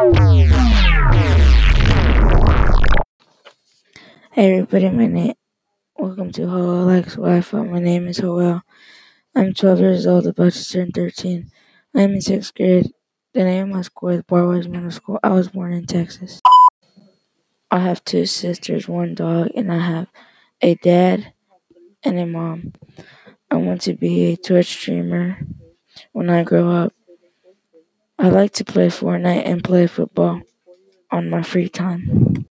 Hey everybody, my name. Welcome to Hello Wi-Fi. My name is Joel. I'm 12 years old, about to turn 13. I am in sixth grade. The name of my school is Barwise Middle School. I was born in Texas. I have two sisters, one dog, and I have a dad and a mom. I want to be a Twitch streamer when I grow up. I like to play Fortnite and play football on my free time.